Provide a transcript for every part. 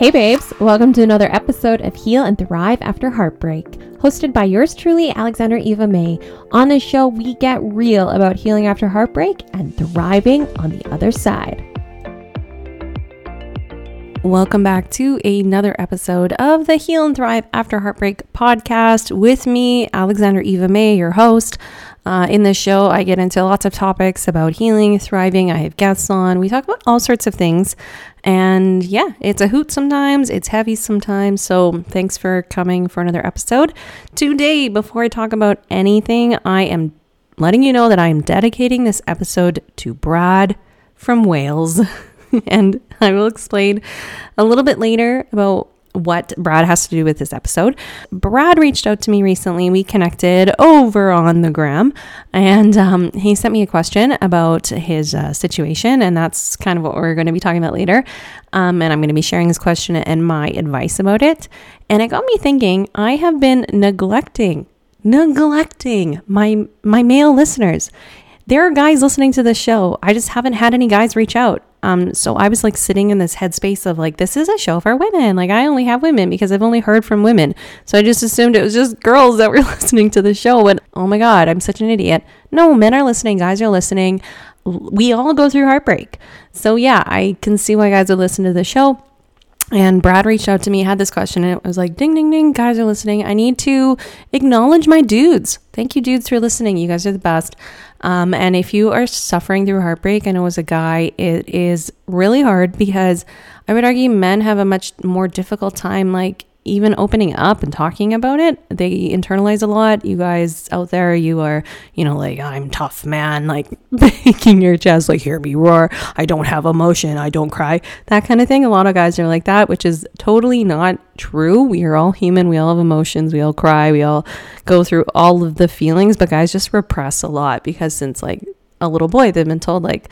Hey, babes, welcome to another episode of Heal and Thrive After Heartbreak, hosted by yours truly, Alexandra Eva May. On this show, we get real about healing after heartbreak and thriving on the other side. Welcome back to another episode of the Heal and Thrive After Heartbreak podcast with me, Alexandra Eva May, your host. Uh, in this show, I get into lots of topics about healing, thriving. I have guests on. We talk about all sorts of things. And yeah, it's a hoot sometimes, it's heavy sometimes. So thanks for coming for another episode. Today, before I talk about anything, I am letting you know that I am dedicating this episode to Brad from Wales. and I will explain a little bit later about what Brad has to do with this episode. Brad reached out to me recently. We connected over on the gram, and um, he sent me a question about his uh, situation, and that's kind of what we're going to be talking about later. Um, and I'm going to be sharing his question and my advice about it. And it got me thinking. I have been neglecting, neglecting my my male listeners. There are guys listening to this show. I just haven't had any guys reach out. Um, so I was like sitting in this headspace of like, this is a show for women. Like I only have women because I've only heard from women. So I just assumed it was just girls that were listening to the show. And oh my God, I'm such an idiot. No, men are listening, guys are listening. We all go through heartbreak. So yeah, I can see why guys would listen to the show. And Brad reached out to me, had this question, and it was like, ding, ding, ding, guys are listening. I need to acknowledge my dudes. Thank you, dudes, for listening. You guys are the best. Um, and if you are suffering through heartbreak, I know as a guy, it is really hard because I would argue men have a much more difficult time, like even opening up and talking about it, they internalize a lot. You guys out there, you are, you know, like, I'm tough, man, like making your chest, like, hear me roar. I don't have emotion. I don't cry. That kind of thing. A lot of guys are like that, which is totally not true. We are all human. We all have emotions. We all cry. We all go through all of the feelings, but guys just repress a lot because since like a little boy, they've been told, like,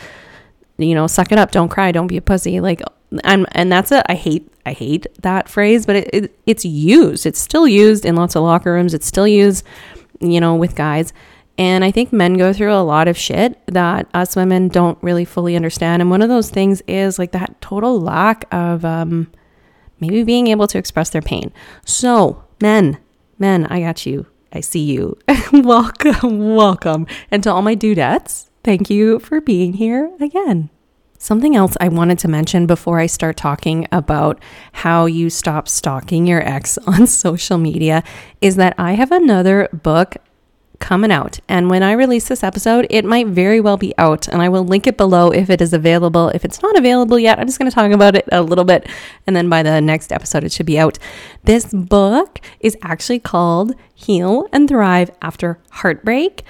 you know, suck it up, don't cry, don't be a pussy. Like, I'm, and that's it. I hate I hate that phrase, but it, it, it's used. It's still used in lots of locker rooms. It's still used, you know, with guys. And I think men go through a lot of shit that us women don't really fully understand. And one of those things is like that total lack of um, maybe being able to express their pain. So, men, men, I got you. I see you. welcome, welcome. And to all my dudettes, thank you for being here again. Something else I wanted to mention before I start talking about how you stop stalking your ex on social media is that I have another book coming out. And when I release this episode, it might very well be out. And I will link it below if it is available. If it's not available yet, I'm just going to talk about it a little bit. And then by the next episode, it should be out. This book is actually called Heal and Thrive After Heartbreak.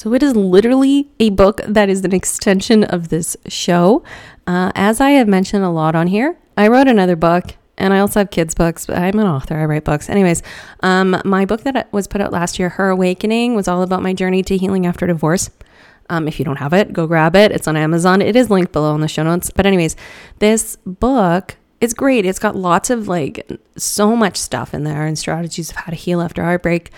So it is literally a book that is an extension of this show. Uh, as I have mentioned a lot on here, I wrote another book and I also have kids' books. But I'm an author. I write books. Anyways, um, my book that was put out last year, Her Awakening, was all about my journey to healing after divorce. Um, if you don't have it, go grab it. It's on Amazon. It is linked below in the show notes. But anyways, this book it's great. It's got lots of like so much stuff in there and strategies of how to heal after heartbreak.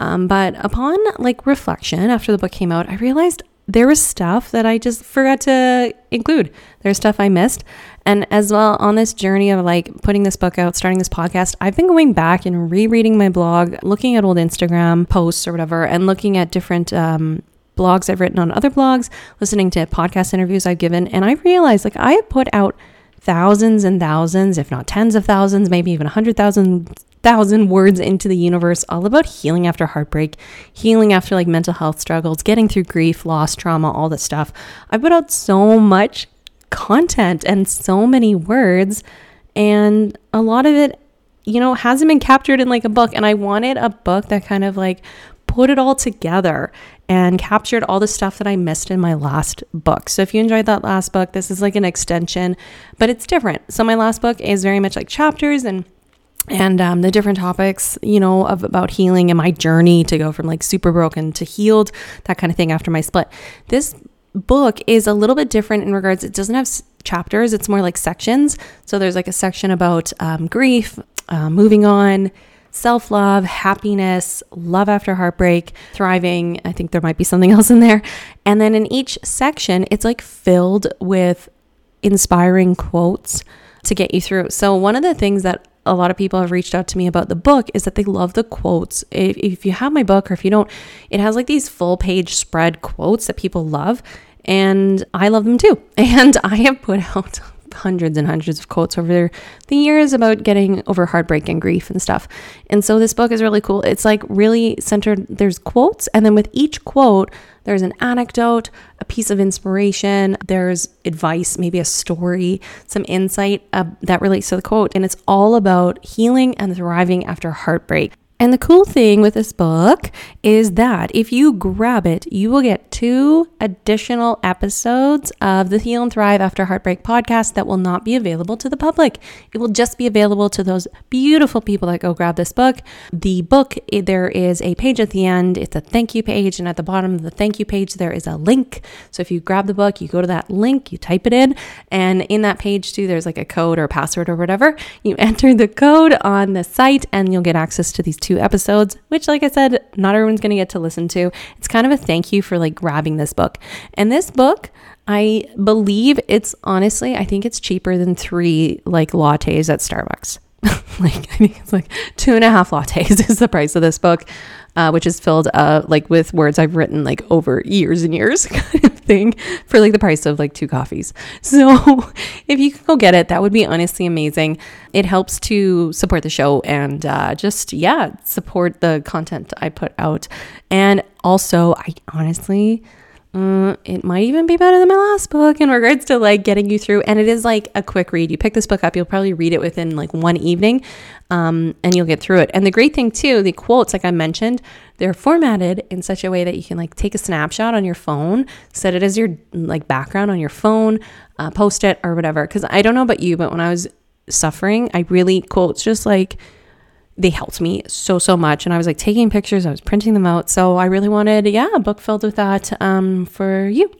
Um, but upon like reflection after the book came out, I realized there was stuff that I just forgot to include. There's stuff I missed. And as well on this journey of like putting this book out, starting this podcast, I've been going back and rereading my blog, looking at old Instagram posts or whatever, and looking at different um, blogs I've written on other blogs, listening to podcast interviews I've given. And I realized like I put out thousands and thousands, if not tens of thousands, maybe even a hundred thousand thousand words into the universe all about healing after heartbreak, healing after like mental health struggles, getting through grief, loss, trauma, all this stuff. I put out so much content and so many words, and a lot of it, you know, hasn't been captured in like a book. And I wanted a book that kind of like put it all together and captured all the stuff that I missed in my last book. So if you enjoyed that last book, this is like an extension, but it's different. So my last book is very much like chapters and and um, the different topics, you know, of about healing and my journey to go from like super broken to healed, that kind of thing after my split. This book is a little bit different in regards it doesn't have chapters it's more like sections so there's like a section about um, grief uh, moving on self-love happiness love after heartbreak thriving i think there might be something else in there and then in each section it's like filled with inspiring quotes to get you through. So, one of the things that a lot of people have reached out to me about the book is that they love the quotes. If, if you have my book or if you don't, it has like these full page spread quotes that people love. And I love them too. And I have put out hundreds and hundreds of quotes over the years about getting over heartbreak and grief and stuff. And so this book is really cool. It's like really centered, there's quotes, and then with each quote, there's an anecdote, a piece of inspiration, there's advice, maybe a story, some insight uh, that relates to the quote. And it's all about healing and thriving after heartbreak. And the cool thing with this book is that if you grab it, you will get two additional episodes of the Heal and Thrive After Heartbreak podcast that will not be available to the public. It will just be available to those beautiful people that go grab this book. The book, there is a page at the end, it's a thank you page, and at the bottom of the thank you page, there is a link. So if you grab the book, you go to that link, you type it in, and in that page too, there's like a code or password or whatever. You enter the code on the site, and you'll get access to these two episodes, which, like I said, not everyone's going to get to listen to. It's kind of a thank you for like grabbing this book. And this book, I believe it's honestly, I think it's cheaper than three like lattes at Starbucks. like I think it's like two and a half lattes is the price of this book, uh, which is filled uh, like with words I've written like over years and years kind of thing for like the price of like two coffees. So if you could go get it, that would be honestly amazing. It helps to support the show and uh, just yeah support the content I put out, and also I honestly uh, it might even be better than my last book in regards to like getting you through. And it is like a quick read. You pick this book up, you'll probably read it within like one evening um, and you'll get through it. And the great thing too, the quotes, like I mentioned, they're formatted in such a way that you can like take a snapshot on your phone, set it as your like background on your phone, uh, post it or whatever. Cause I don't know about you, but when I was suffering, I really quotes just like, they helped me so so much. And i was like taking pictures i was printing them out. So i really wanted yeah a book filled with that um, for you.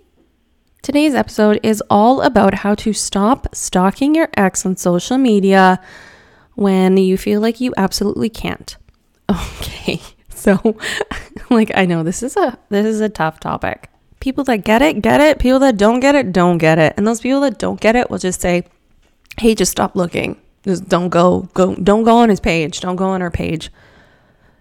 Today's episode is all about how to stop stalking your ex on social media when you feel like you absolutely can't. Okay so like i know this is a this is a tough topic. People that get it get it. People that don't get it don't get it. And those people that don't get it will just say hey just stop looking just don't go, go, don't go on his page. Don't go on her page.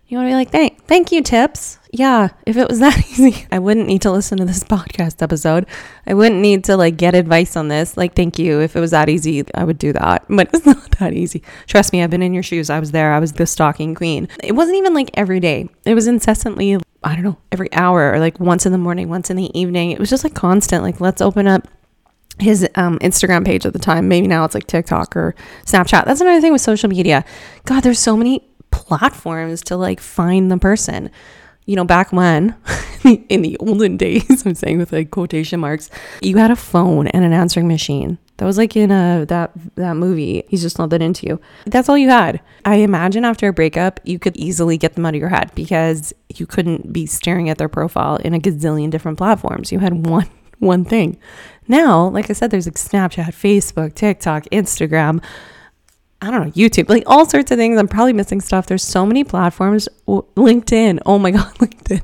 You want to be like, thank, thank you, tips. Yeah, if it was that easy, I wouldn't need to listen to this podcast episode. I wouldn't need to like get advice on this. Like, thank you. If it was that easy, I would do that. But it's not that easy. Trust me, I've been in your shoes. I was there. I was the stalking queen. It wasn't even like every day. It was incessantly, I don't know, every hour or like once in the morning, once in the evening. It was just like constant. Like, let's open up his um, Instagram page at the time. Maybe now it's like TikTok or Snapchat. That's another thing with social media. God, there's so many platforms to like find the person. You know, back when in the olden days, I'm saying with like quotation marks, you had a phone and an answering machine. That was like in a that that movie. He's just not that into you. That's all you had. I imagine after a breakup, you could easily get them out of your head because you couldn't be staring at their profile in a gazillion different platforms. You had one one thing. Now, like I said, there's like Snapchat, Facebook, TikTok, Instagram, I don't know, YouTube, like all sorts of things. I'm probably missing stuff. There's so many platforms. LinkedIn. Oh my God, LinkedIn.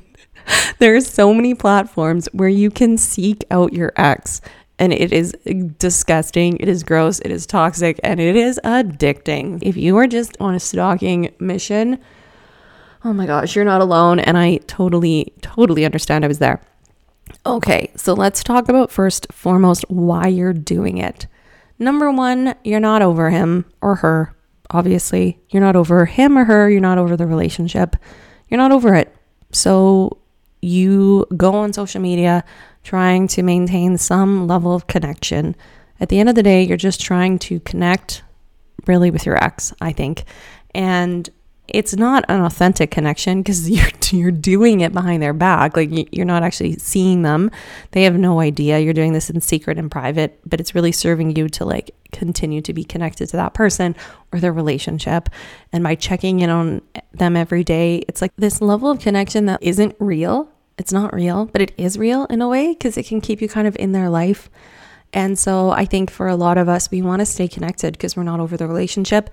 there are so many platforms where you can seek out your ex. And it is disgusting. It is gross. It is toxic. And it is addicting. If you are just on a stalking mission, oh my gosh, you're not alone. And I totally, totally understand. I was there. Okay, so let's talk about first, foremost, why you're doing it. Number one, you're not over him or her. Obviously, you're not over him or her. You're not over the relationship. You're not over it. So you go on social media trying to maintain some level of connection. At the end of the day, you're just trying to connect really with your ex, I think. And it's not an authentic connection because you're you're doing it behind their back. Like you're not actually seeing them. They have no idea. You're doing this in secret and private but it's really serving you to like continue to be connected to that person or their relationship. And by checking in on them every day it's like this level of connection that isn't real. It's not real but it is real in a way because it can keep you kind of in their life and so I think for a lot of us, we want to stay connected because we're not over the relationship.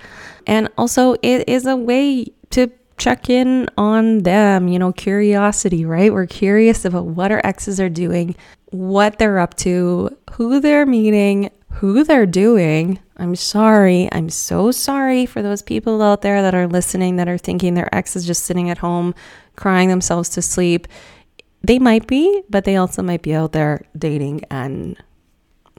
And also, it is a way to check in on them, you know, curiosity, right? We're curious about what our exes are doing, what they're up to, who they're meeting, who they're doing. I'm sorry. I'm so sorry for those people out there that are listening that are thinking their ex is just sitting at home crying themselves to sleep. They might be, but they also might be out there dating and,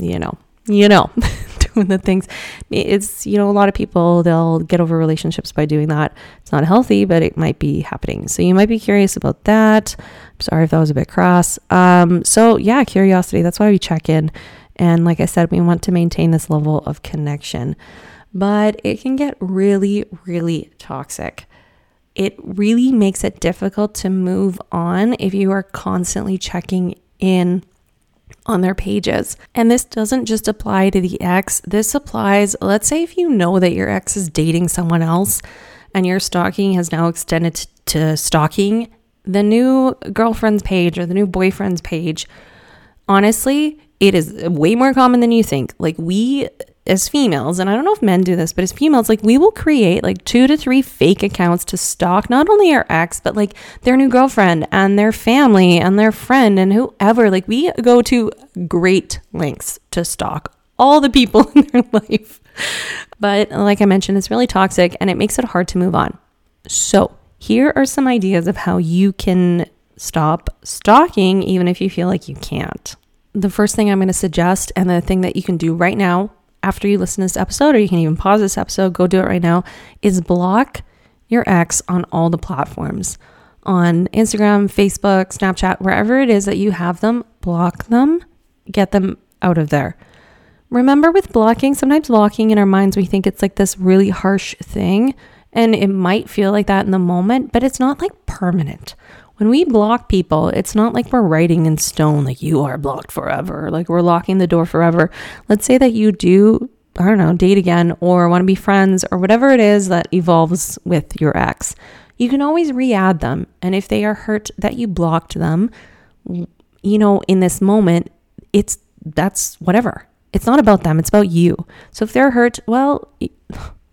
you know, you know, doing the things. It's, you know, a lot of people, they'll get over relationships by doing that. It's not healthy, but it might be happening. So you might be curious about that. I'm sorry if that was a bit cross. Um, so yeah, curiosity. That's why we check in. And like I said, we want to maintain this level of connection, but it can get really, really toxic. It really makes it difficult to move on if you are constantly checking in on their pages. And this doesn't just apply to the ex, this applies, let's say, if you know that your ex is dating someone else and your stalking has now extended to stalking the new girlfriend's page or the new boyfriend's page. Honestly, it is way more common than you think. Like we as females, and I don't know if men do this, but as females, like we will create like two to three fake accounts to stalk not only our ex, but like their new girlfriend and their family and their friend and whoever. Like we go to great lengths to stalk all the people in their life. But like I mentioned, it's really toxic and it makes it hard to move on. So, here are some ideas of how you can stop stalking, even if you feel like you can't the first thing I'm going to suggest, and the thing that you can do right now after you listen to this episode, or you can even pause this episode, go do it right now, is block your ex on all the platforms on Instagram, Facebook, Snapchat, wherever it is that you have them, block them, get them out of there. Remember with blocking, sometimes blocking in our minds, we think it's like this really harsh thing, and it might feel like that in the moment, but it's not like permanent when we block people, it's not like we're writing in stone, like you are blocked forever, like we're locking the door forever. Let's say that you do, I don't know, date again or want to be friends or whatever it is that evolves with your ex. You can always re add them. And if they are hurt that you blocked them, you know, in this moment, it's that's whatever. It's not about them, it's about you. So if they're hurt, well,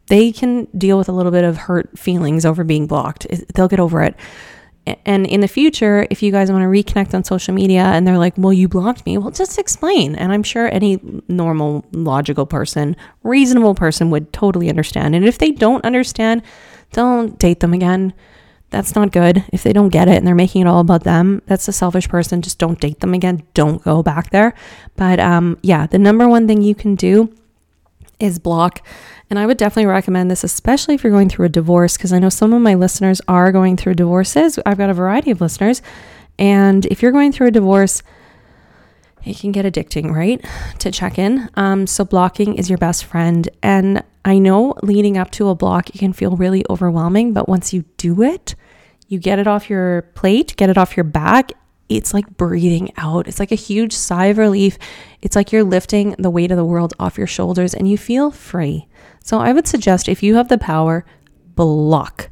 they can deal with a little bit of hurt feelings over being blocked. They'll get over it and in the future, if you guys want to reconnect on social media and they're like, well, you blocked me, well, just explain. And I'm sure any normal, logical person, reasonable person would totally understand. And if they don't understand, don't date them again. That's not good. If they don't get it and they're making it all about them, that's a selfish person. Just don't date them again. Don't go back there. But um, yeah, the number one thing you can do is block and I would definitely recommend this, especially if you're going through a divorce, because I know some of my listeners are going through divorces. I've got a variety of listeners. And if you're going through a divorce, it can get addicting, right? To check in. Um, so blocking is your best friend. And I know leading up to a block, it can feel really overwhelming, but once you do it, you get it off your plate, get it off your back. It's like breathing out. It's like a huge sigh of relief. It's like you're lifting the weight of the world off your shoulders and you feel free. So I would suggest if you have the power, block.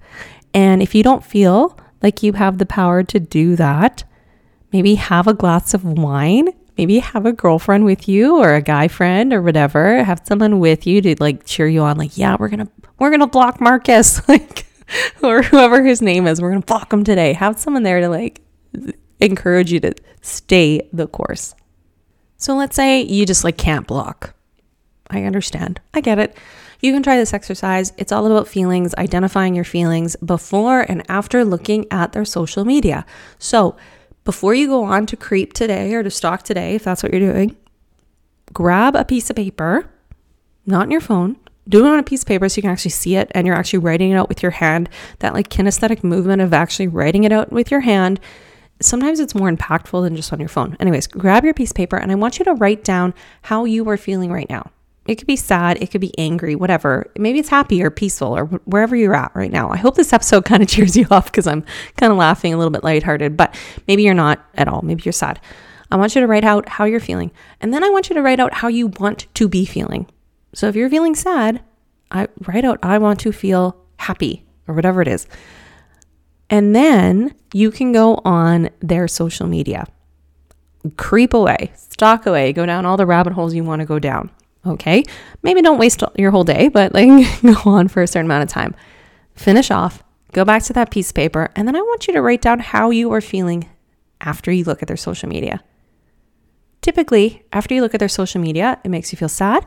And if you don't feel like you have the power to do that, maybe have a glass of wine. Maybe have a girlfriend with you or a guy friend or whatever. Have someone with you to like cheer you on, like, yeah, we're gonna we're gonna block Marcus, like or whoever his name is, we're gonna block him today. Have someone there to like encourage you to stay the course. So let's say you just like can't block. I understand. I get it. You can try this exercise. It's all about feelings, identifying your feelings before and after looking at their social media. So, before you go on to creep today or to stalk today, if that's what you're doing, grab a piece of paper, not in your phone, do it on a piece of paper so you can actually see it and you're actually writing it out with your hand. That like kinesthetic movement of actually writing it out with your hand. Sometimes it's more impactful than just on your phone. Anyways, grab your piece of paper and I want you to write down how you are feeling right now. It could be sad, it could be angry, whatever. Maybe it's happy or peaceful or wherever you're at right now. I hope this episode kind of cheers you off because I'm kind of laughing a little bit lighthearted, but maybe you're not at all. Maybe you're sad. I want you to write out how you're feeling. And then I want you to write out how you want to be feeling. So if you're feeling sad, I write out I want to feel happy or whatever it is. And then you can go on their social media. Creep away, stalk away, go down all the rabbit holes you want to go down. Okay. Maybe don't waste your whole day, but like go on for a certain amount of time. Finish off, go back to that piece of paper, and then I want you to write down how you are feeling after you look at their social media. Typically, after you look at their social media, it makes you feel sad,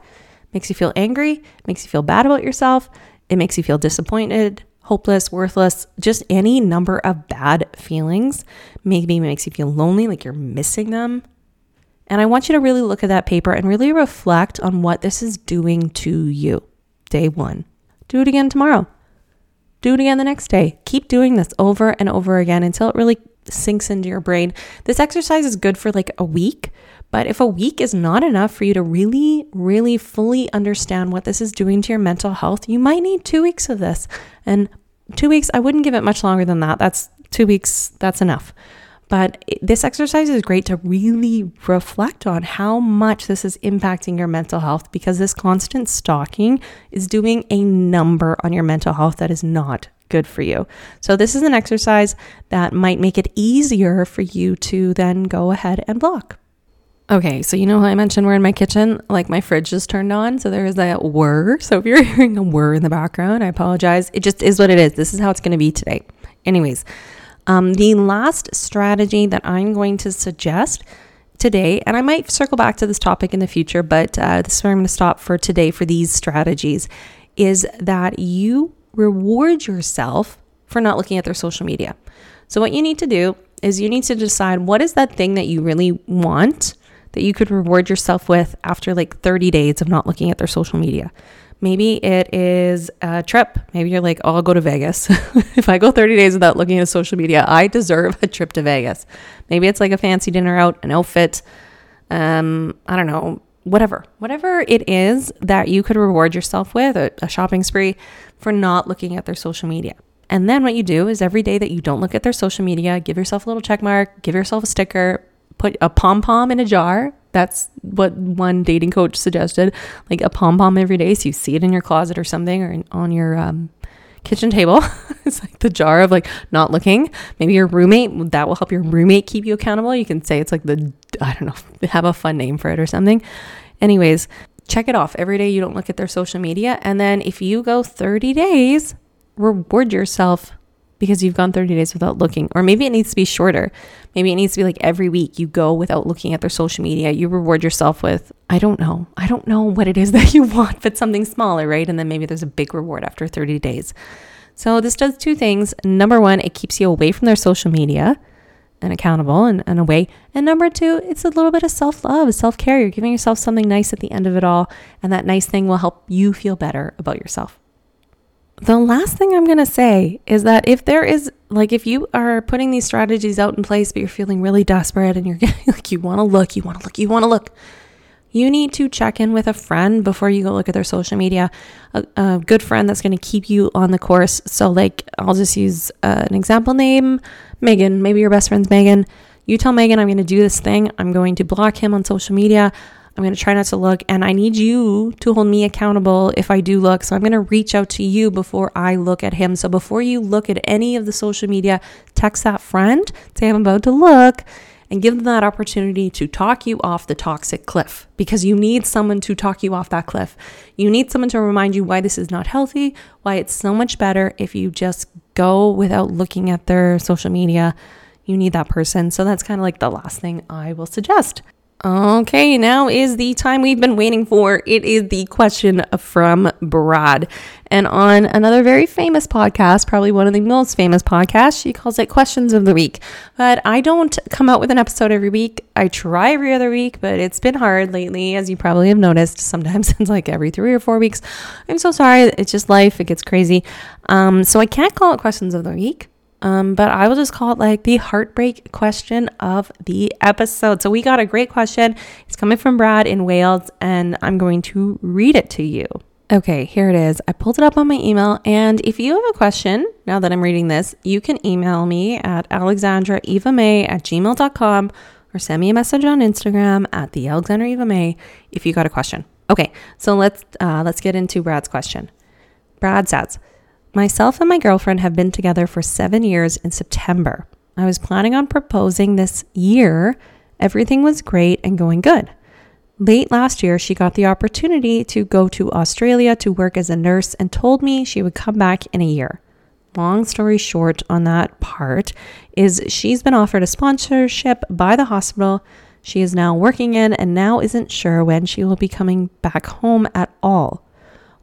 makes you feel angry, makes you feel bad about yourself, it makes you feel disappointed, hopeless, worthless, just any number of bad feelings. Maybe makes you feel lonely, like you're missing them. And I want you to really look at that paper and really reflect on what this is doing to you. Day one. Do it again tomorrow. Do it again the next day. Keep doing this over and over again until it really sinks into your brain. This exercise is good for like a week, but if a week is not enough for you to really, really fully understand what this is doing to your mental health, you might need two weeks of this. And two weeks, I wouldn't give it much longer than that. That's two weeks, that's enough. But this exercise is great to really reflect on how much this is impacting your mental health because this constant stalking is doing a number on your mental health that is not good for you. So, this is an exercise that might make it easier for you to then go ahead and block. Okay, so you know how I mentioned we're in my kitchen? Like my fridge just turned on, so there is that whir. So if you're hearing a whir in the background, I apologize. It just is what it is. This is how it's going to be today. Anyways, um, the last strategy that I'm going to suggest today, and I might circle back to this topic in the future, but uh, this is where I'm going to stop for today for these strategies, is that you reward yourself for not looking at their social media. So, what you need to do is you need to decide what is that thing that you really want that you could reward yourself with after like 30 days of not looking at their social media. Maybe it is a trip. Maybe you're like, oh, I'll go to Vegas. if I go 30 days without looking at social media, I deserve a trip to Vegas. Maybe it's like a fancy dinner out, an outfit. Um, I don't know, whatever, whatever it is that you could reward yourself with, a, a shopping spree for not looking at their social media. And then what you do is every day that you don't look at their social media, give yourself a little check mark, give yourself a sticker, put a pom pom in a jar. That's what one dating coach suggested, like a pom pom every day. So you see it in your closet or something, or in, on your um, kitchen table. it's like the jar of like not looking. Maybe your roommate, that will help your roommate keep you accountable. You can say it's like the, I don't know, have a fun name for it or something. Anyways, check it off every day you don't look at their social media. And then if you go 30 days, reward yourself because you've gone 30 days without looking. Or maybe it needs to be shorter. Maybe it needs to be like every week you go without looking at their social media. You reward yourself with, I don't know. I don't know what it is that you want, but something smaller, right? And then maybe there's a big reward after 30 days. So this does two things. Number one, it keeps you away from their social media and accountable and, and away. And number two, it's a little bit of self love, self care. You're giving yourself something nice at the end of it all. And that nice thing will help you feel better about yourself the last thing I'm going to say is that if there is, like, if you are putting these strategies out in place, but you're feeling really desperate and you're getting, like, you want to look, you want to look, you want to look, you need to check in with a friend before you go look at their social media. A, a good friend that's going to keep you on the course. So, like, I'll just use uh, an example name Megan. Maybe your best friend's Megan. You tell Megan, I'm going to do this thing. I'm going to block him on social media. I'm going to try not to look, and I need you to hold me accountable if I do look. So I'm going to reach out to you before I look at him. So before you look at any of the social media, text that friend, say, I'm about to look, and give them that opportunity to talk you off the toxic cliff because you need someone to talk you off that cliff. You need someone to remind you why this is not healthy, why it's so much better if you just go without looking at their social media. You need that person. So that's kind of like the last thing I will suggest. Okay, now is the time we've been waiting for. It is the question from Brad. And on another very famous podcast, probably one of the most famous podcasts, she calls it Questions of the Week. But I don't come out with an episode every week. I try every other week, but it's been hard lately, as you probably have noticed. Sometimes it's like every three or four weeks. I'm so sorry. It's just life, it gets crazy. Um, so I can't call it Questions of the Week. Um, but I will just call it like the heartbreak question of the episode. So we got a great question. It's coming from Brad in Wales, and I'm going to read it to you. Okay, here it is. I pulled it up on my email. And if you have a question, now that I'm reading this, you can email me at alexandraevamay at gmail.com or send me a message on Instagram at the Alexandra May if you got a question. Okay, so let's uh, let's get into Brad's question. Brad says, Myself and my girlfriend have been together for seven years in September. I was planning on proposing this year. Everything was great and going good. Late last year, she got the opportunity to go to Australia to work as a nurse and told me she would come back in a year. Long story short, on that part, is she's been offered a sponsorship by the hospital she is now working in and now isn't sure when she will be coming back home at all.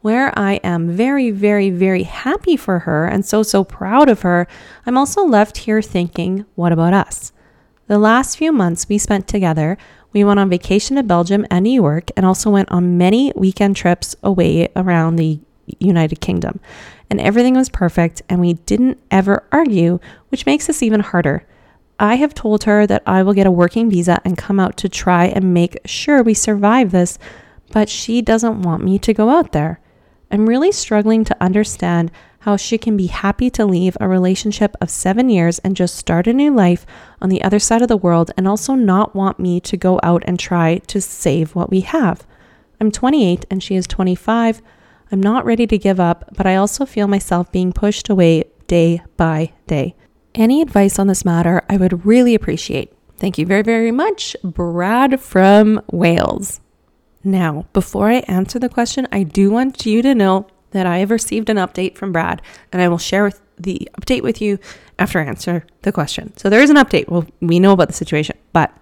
Where I am very, very, very happy for her and so, so proud of her, I'm also left here thinking, what about us? The last few months we spent together, we went on vacation to Belgium and New York and also went on many weekend trips away around the United Kingdom. And everything was perfect, and we didn't ever argue, which makes this even harder. I have told her that I will get a working visa and come out to try and make sure we survive this, but she doesn't want me to go out there. I'm really struggling to understand how she can be happy to leave a relationship of seven years and just start a new life on the other side of the world and also not want me to go out and try to save what we have. I'm 28 and she is 25. I'm not ready to give up, but I also feel myself being pushed away day by day. Any advice on this matter, I would really appreciate. Thank you very, very much, Brad from Wales. Now, before I answer the question, I do want you to know that I have received an update from Brad, and I will share the update with you after I answer the question. So there is an update. Well, we know about the situation, but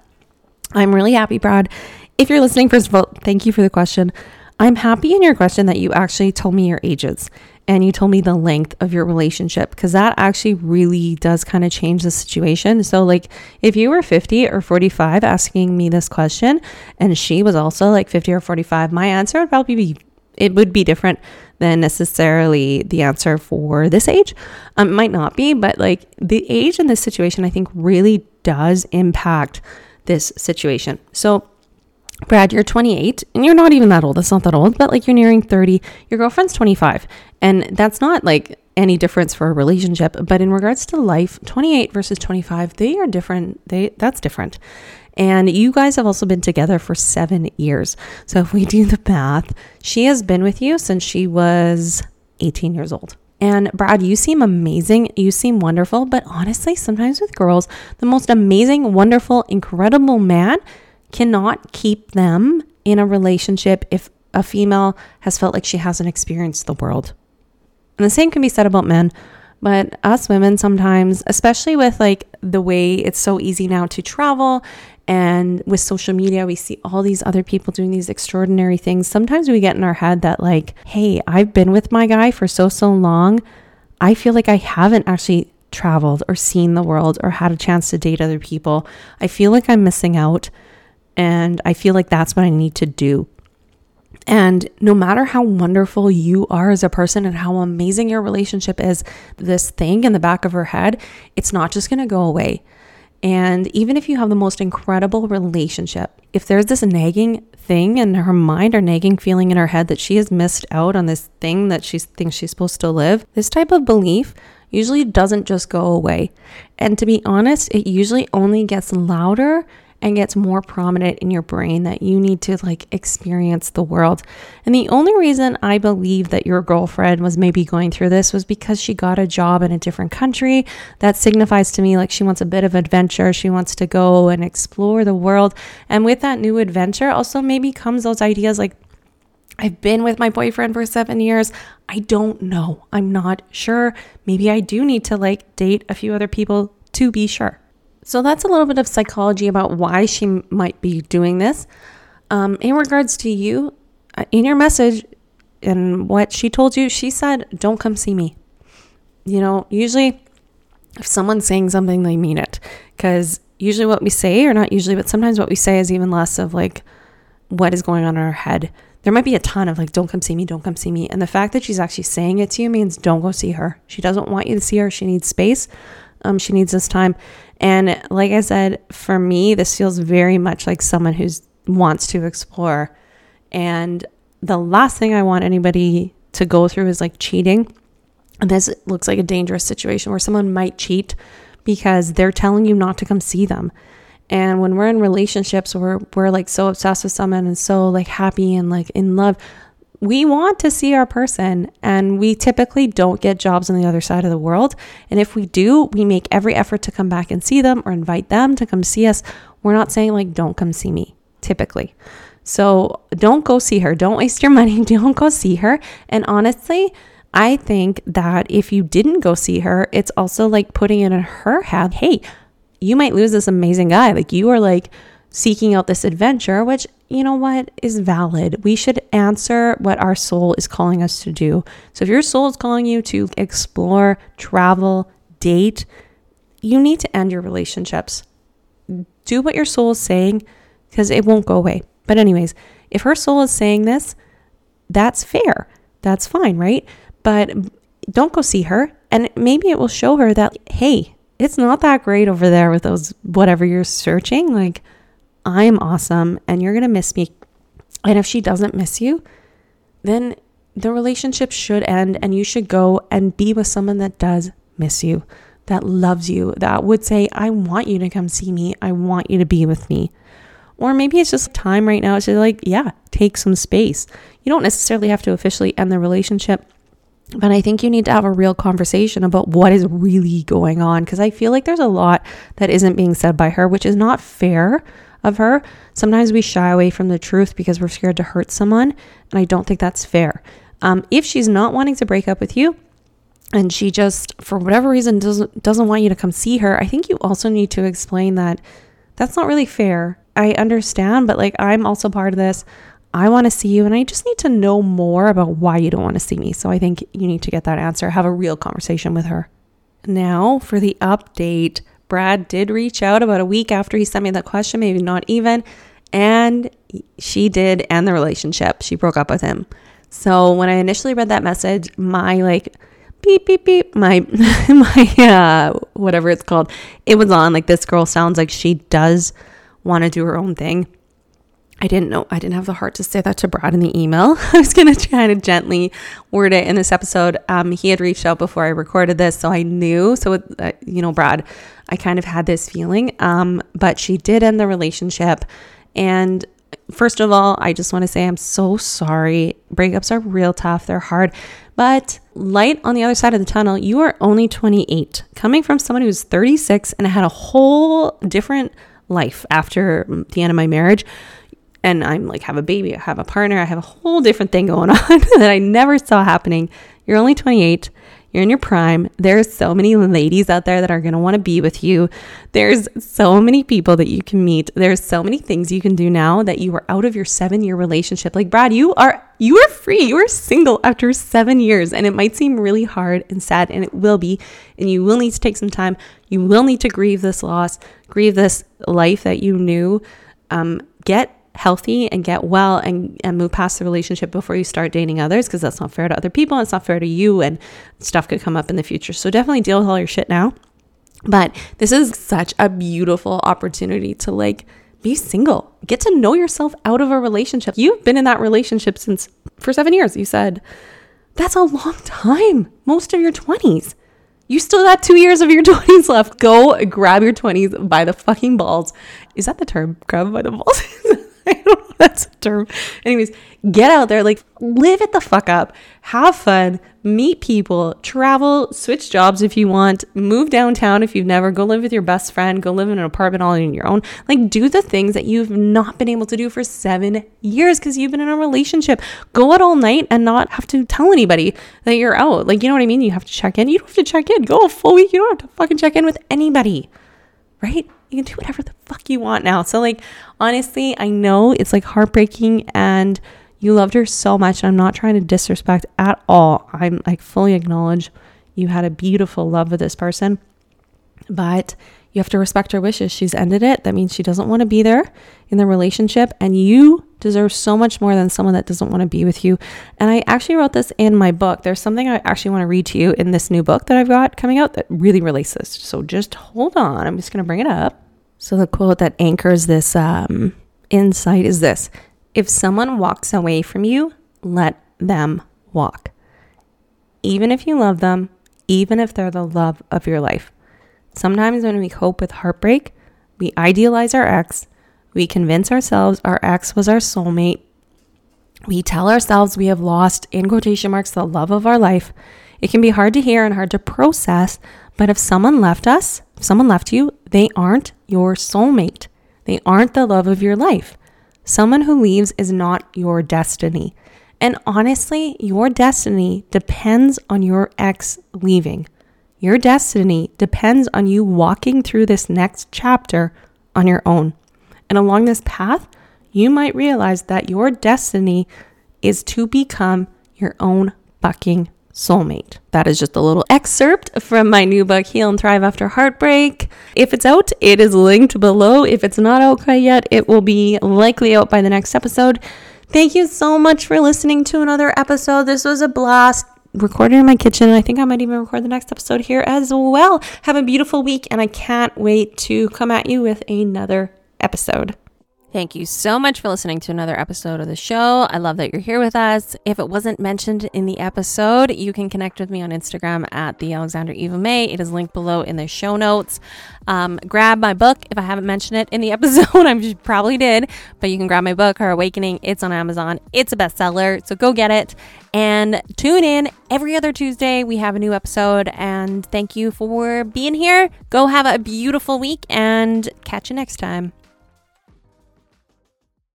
I'm really happy, Brad. If you're listening, first of all, thank you for the question. I'm happy in your question that you actually told me your ages and you told me the length of your relationship because that actually really does kind of change the situation. So, like, if you were 50 or 45 asking me this question and she was also like 50 or 45, my answer would probably be it would be different than necessarily the answer for this age. Um, it might not be, but like the age in this situation, I think really does impact this situation. So, Brad, you're 28 and you're not even that old. That's not that old, but like you're nearing 30. Your girlfriend's 25. And that's not like any difference for a relationship, but in regards to life, 28 versus 25, they are different. They that's different. And you guys have also been together for 7 years. So if we do the math, she has been with you since she was 18 years old. And Brad, you seem amazing. You seem wonderful. But honestly, sometimes with girls, the most amazing, wonderful, incredible man cannot keep them in a relationship if a female has felt like she hasn't experienced the world. And the same can be said about men, but us women sometimes, especially with like the way it's so easy now to travel and with social media, we see all these other people doing these extraordinary things. Sometimes we get in our head that, like, hey, I've been with my guy for so, so long. I feel like I haven't actually traveled or seen the world or had a chance to date other people. I feel like I'm missing out. And I feel like that's what I need to do. And no matter how wonderful you are as a person and how amazing your relationship is, this thing in the back of her head, it's not just going to go away. And even if you have the most incredible relationship, if there's this nagging thing in her mind or nagging feeling in her head that she has missed out on this thing that she thinks she's supposed to live, this type of belief usually doesn't just go away. And to be honest, it usually only gets louder and gets more prominent in your brain that you need to like experience the world. And the only reason I believe that your girlfriend was maybe going through this was because she got a job in a different country. That signifies to me like she wants a bit of adventure. She wants to go and explore the world. And with that new adventure, also maybe comes those ideas like, I've been with my boyfriend for seven years. I don't know. I'm not sure. Maybe I do need to like date a few other people to be sure. So that's a little bit of psychology about why she might be doing this. Um, in regards to you, uh, in your message and what she told you, she said, Don't come see me. You know, usually if someone's saying something, they mean it. Because usually what we say, or not usually, but sometimes what we say is even less of like what is going on in our head. There might be a ton of like, don't come see me, don't come see me. And the fact that she's actually saying it to you means don't go see her. She doesn't want you to see her. She needs space. Um, she needs this time. And like I said, for me, this feels very much like someone who wants to explore. And the last thing I want anybody to go through is like cheating. And this looks like a dangerous situation where someone might cheat because they're telling you not to come see them. And when we're in relationships where we're like so obsessed with someone and so like happy and like in love, we want to see our person and we typically don't get jobs on the other side of the world. And if we do, we make every effort to come back and see them or invite them to come see us. We're not saying like, don't come see me, typically. So don't go see her. Don't waste your money. Don't go see her. And honestly, I think that if you didn't go see her, it's also like putting it in her head hey, you might lose this amazing guy. Like you are like, seeking out this adventure, which, you know what, is valid. We should answer what our soul is calling us to do. So if your soul is calling you to explore, travel, date, you need to end your relationships. Do what your soul is saying because it won't go away. But, anyways, if her soul is saying this, that's fair. That's fine, right? But don't go see her. And maybe it will show her that, hey, it's not that great over there with those whatever you're searching. Like, I'm awesome and you're going to miss me. And if she doesn't miss you, then the relationship should end and you should go and be with someone that does miss you, that loves you, that would say, I want you to come see me. I want you to be with me. Or maybe it's just time right now to like, yeah, take some space. You don't necessarily have to officially end the relationship, but I think you need to have a real conversation about what is really going on because I feel like there's a lot that isn't being said by her, which is not fair of her. Sometimes we shy away from the truth because we're scared to hurt someone, and I don't think that's fair. Um, if she's not wanting to break up with you, and she just for whatever reason doesn't doesn't want you to come see her, I think you also need to explain that that's not really fair. I understand, but like I'm also part of this. I want to see you and I just need to know more about why you don't want to see me. So I think you need to get that answer, have a real conversation with her. Now, for the update Brad did reach out about a week after he sent me that question, maybe not even. And she did end the relationship. She broke up with him. So when I initially read that message, my like beep beep beep, my my uh whatever it's called, it was on. Like this girl sounds like she does want to do her own thing. I didn't know, I didn't have the heart to say that to Brad in the email. I was to try to gently word it in this episode. Um, he had reached out before I recorded this, so I knew. So, uh, you know, Brad, I kind of had this feeling. Um, but she did end the relationship. And first of all, I just want to say I'm so sorry. Breakups are real tough, they're hard. But light on the other side of the tunnel, you are only 28. Coming from someone who's 36 and had a whole different life after the end of my marriage and I'm like have a baby, I have a partner, I have a whole different thing going on that I never saw happening. You're only 28. You're in your prime. There's so many ladies out there that are going to want to be with you. There's so many people that you can meet. There's so many things you can do now that you are out of your 7-year relationship. Like Brad, you are you are free. You are single after 7 years and it might seem really hard and sad and it will be and you will need to take some time. You will need to grieve this loss, grieve this life that you knew. Um, get healthy and get well and, and move past the relationship before you start dating others because that's not fair to other people and it's not fair to you and stuff could come up in the future. So definitely deal with all your shit now. But this is such a beautiful opportunity to like be single, get to know yourself out of a relationship. You've been in that relationship since for seven years. You said that's a long time, most of your 20s. You still got two years of your 20s left. Go grab your 20s by the fucking balls. Is that the term? Grab by the balls? Don't know that's a term. Anyways, get out there, like live it the fuck up, have fun, meet people, travel, switch jobs if you want, move downtown if you've never, go live with your best friend, go live in an apartment all on your own. Like do the things that you've not been able to do for seven years because you've been in a relationship. Go out all night and not have to tell anybody that you're out. Like, you know what I mean? You have to check in. You don't have to check in. Go a full week. You don't have to fucking check in with anybody. Right? You can do whatever the fuck you want now. So, like, honestly, I know it's like heartbreaking and you loved her so much. I'm not trying to disrespect at all. I'm like fully acknowledge you had a beautiful love with this person, but you have to respect her wishes. She's ended it. That means she doesn't want to be there in the relationship, and you deserve so much more than someone that doesn't want to be with you. And I actually wrote this in my book. There's something I actually want to read to you in this new book that I've got coming out that really relates this. So just hold on. I'm just going to bring it up. So, the quote that anchors this um, insight is this If someone walks away from you, let them walk. Even if you love them, even if they're the love of your life. Sometimes when we cope with heartbreak, we idealize our ex, we convince ourselves our ex was our soulmate, we tell ourselves we have lost, in quotation marks, the love of our life. It can be hard to hear and hard to process, but if someone left us, if someone left you, they aren't your soulmate. They aren't the love of your life. Someone who leaves is not your destiny. And honestly, your destiny depends on your ex leaving. Your destiny depends on you walking through this next chapter on your own. And along this path, you might realize that your destiny is to become your own fucking soulmate. That is just a little excerpt from my new book, Heal and Thrive After Heartbreak. If it's out, it is linked below. If it's not out quite yet, it will be likely out by the next episode. Thank you so much for listening to another episode. This was a blast. Recorded in my kitchen, and I think I might even record the next episode here as well. Have a beautiful week, and I can't wait to come at you with another episode. Thank you so much for listening to another episode of the show. I love that you're here with us. If it wasn't mentioned in the episode, you can connect with me on Instagram at the Alexandra Eva May. It is linked below in the show notes. Um, grab my book if I haven't mentioned it in the episode. I probably did, but you can grab my book, Her Awakening. It's on Amazon. It's a bestseller, so go get it and tune in every other Tuesday. We have a new episode, and thank you for being here. Go have a beautiful week and catch you next time.